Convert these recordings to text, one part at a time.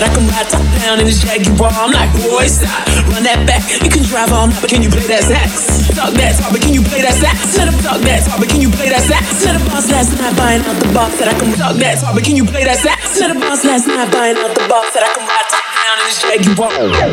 Said I can ride top down in this Jaguar. I'm like, boy, stop. Run that back. You can drive all night, but can you play that sax? Talk that talk, but can you play that sax? Let him talk that talk, but can you play that sax? Let a boss last night buying out the box. That I can talk that talk, but can you play that sax? Let a boss last night buying out the box. That I can ride top down in this Jaguar.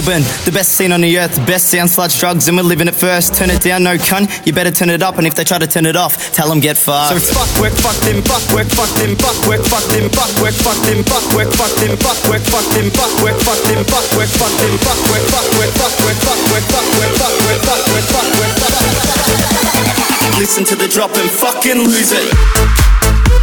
Melbourne, the best scene on the earth, best sound, sluts, drugs, and we're living it first. Turn it down, no cunt, you better turn it up, and if they try to turn it off, tell them get fucked. So fuck work, fuck them, fuck work, fuck them, fuck work, fuck them, fuck work, fuck them, fuck work, fuck them, fuck work, fuck them, fuck work, fuck them, fuck work, fuck them, fuck work, fuck work, fuck work, fuck work, fuck work, fuck work, fuck work, fuck work, fuck work. Listen to the drop and fucking lose it.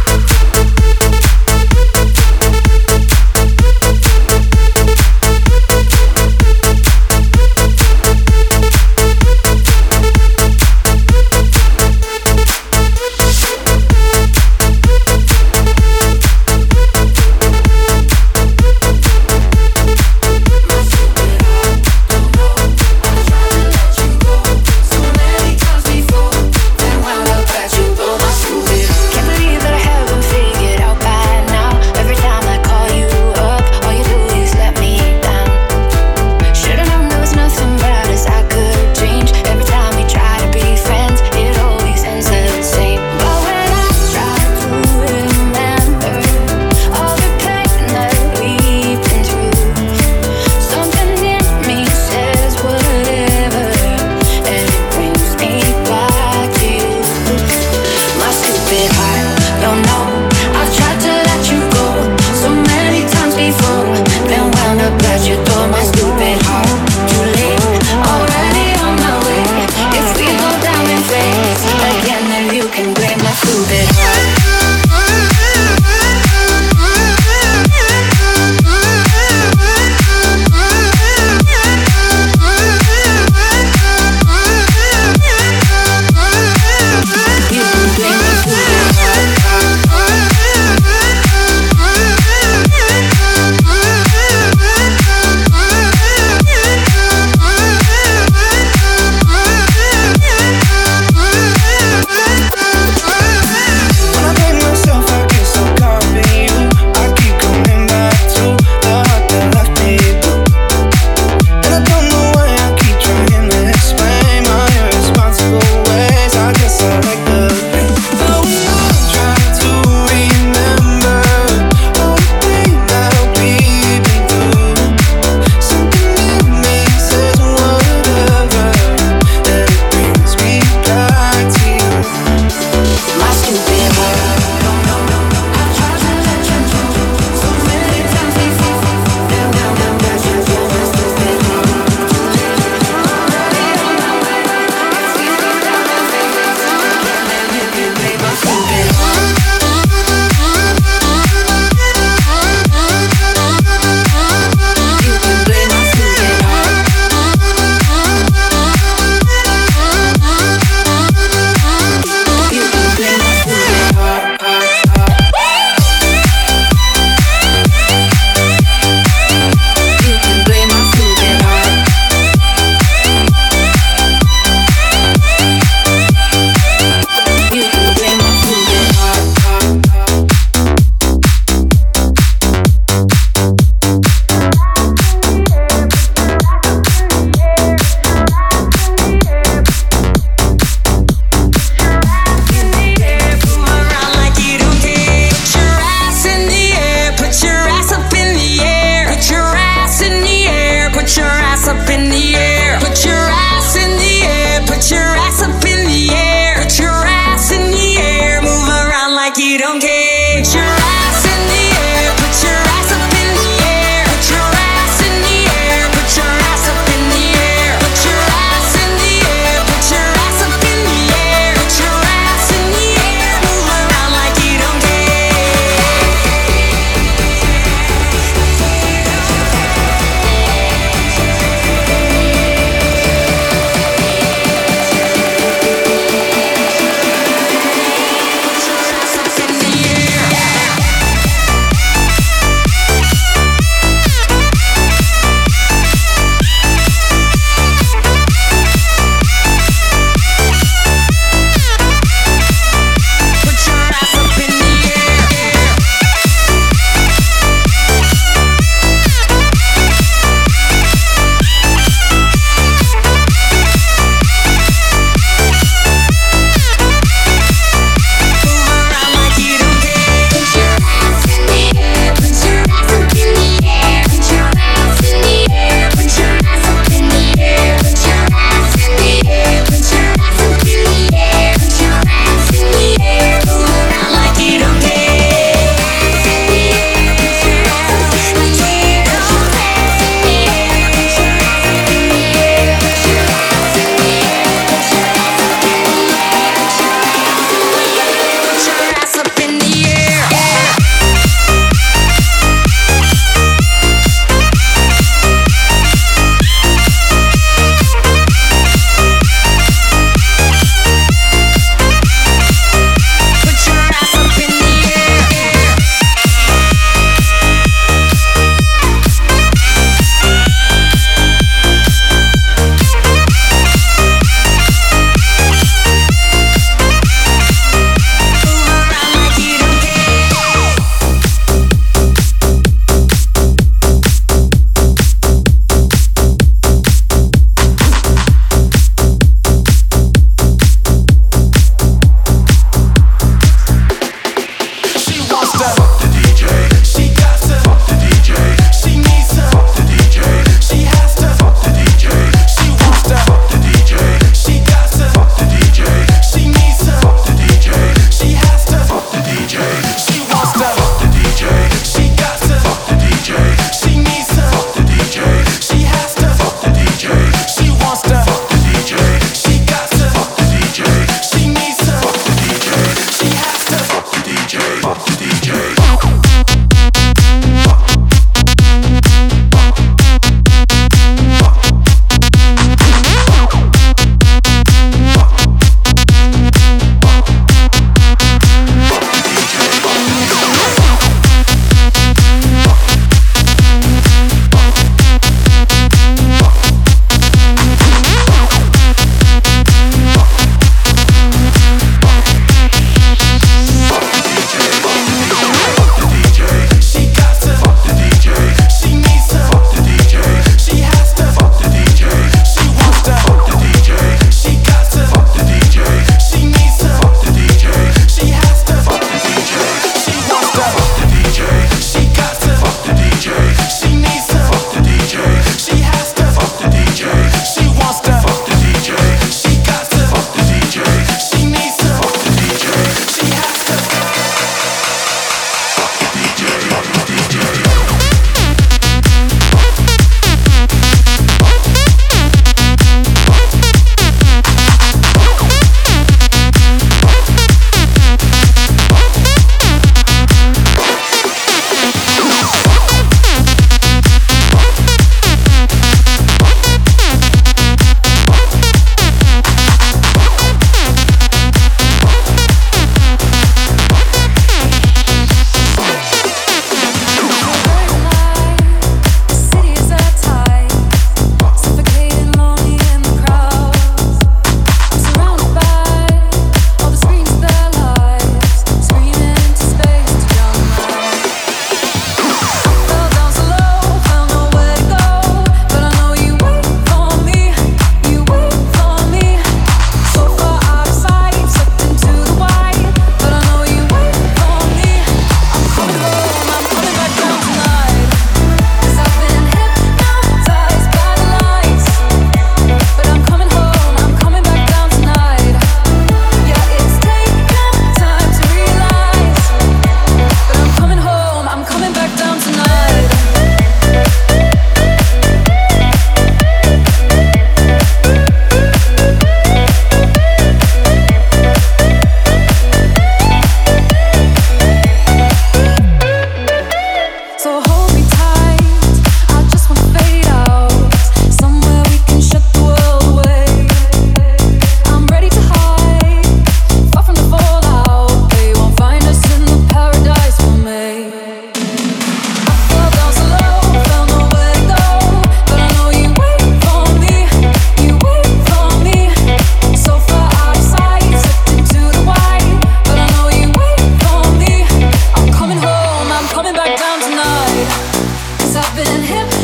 cause I've been hypnotized.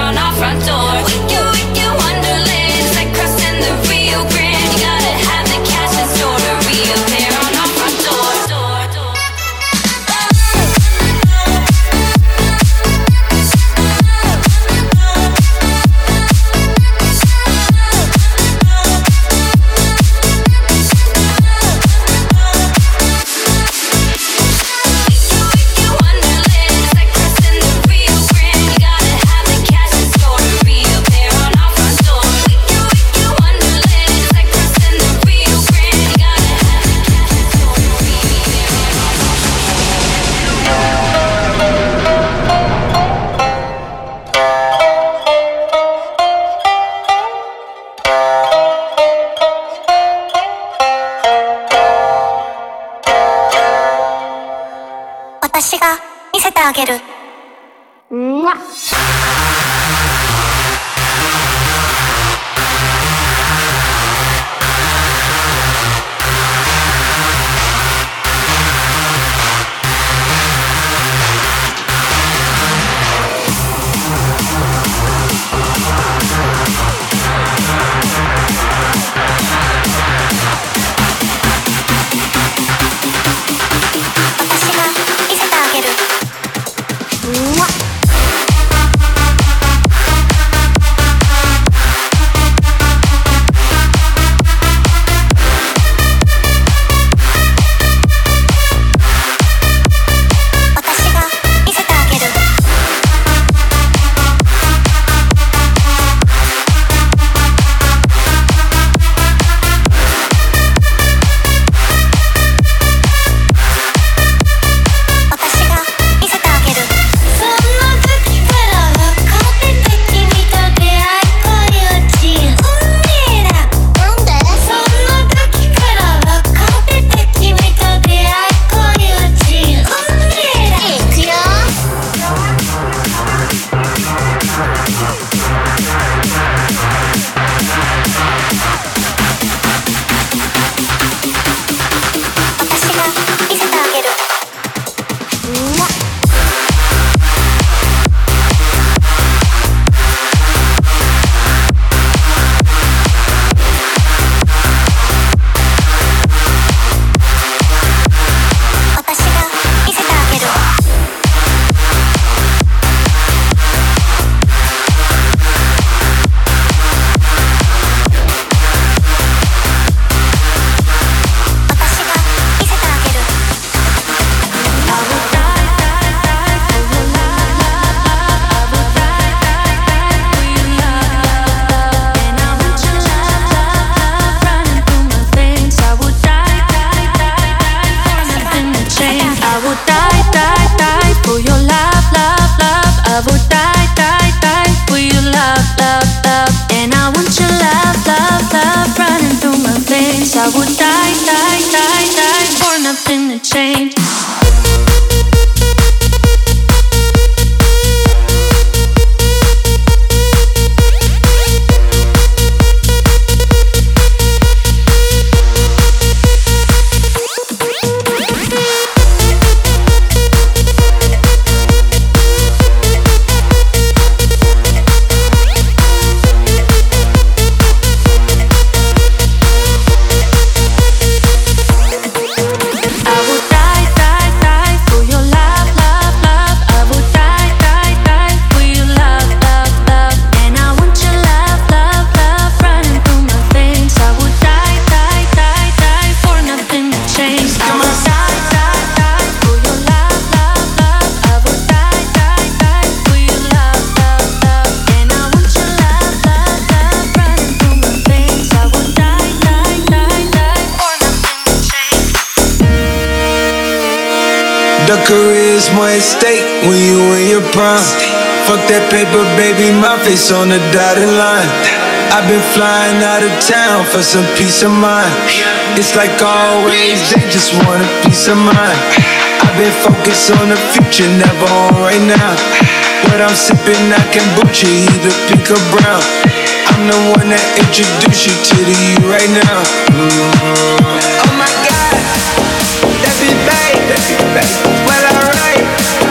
on our front door. Paper, baby, my face on the dotted line. I've been flying out of town for some peace of mind. It's like always, they just want a peace of mind. I've been focused on the future, never on right now. What I'm sipping, I can kombucha, either pink or brown. I'm the one that introduced you to the you right now. Oh my god. That be babe, that be babe. Well, alright.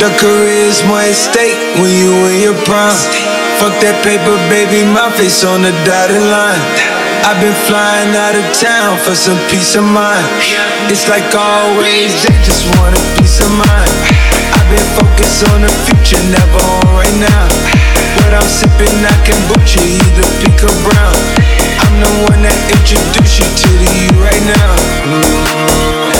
The more at stake when you in your prime. Fuck that paper, baby, my face on the dotted line. I've been flying out of town for some peace of mind. It's like always, they just want a peace of mind. I've been focused on the future, never on right now. What I'm sipping I kombucha, either pink or brown. I'm the one that introduced you to the you right now.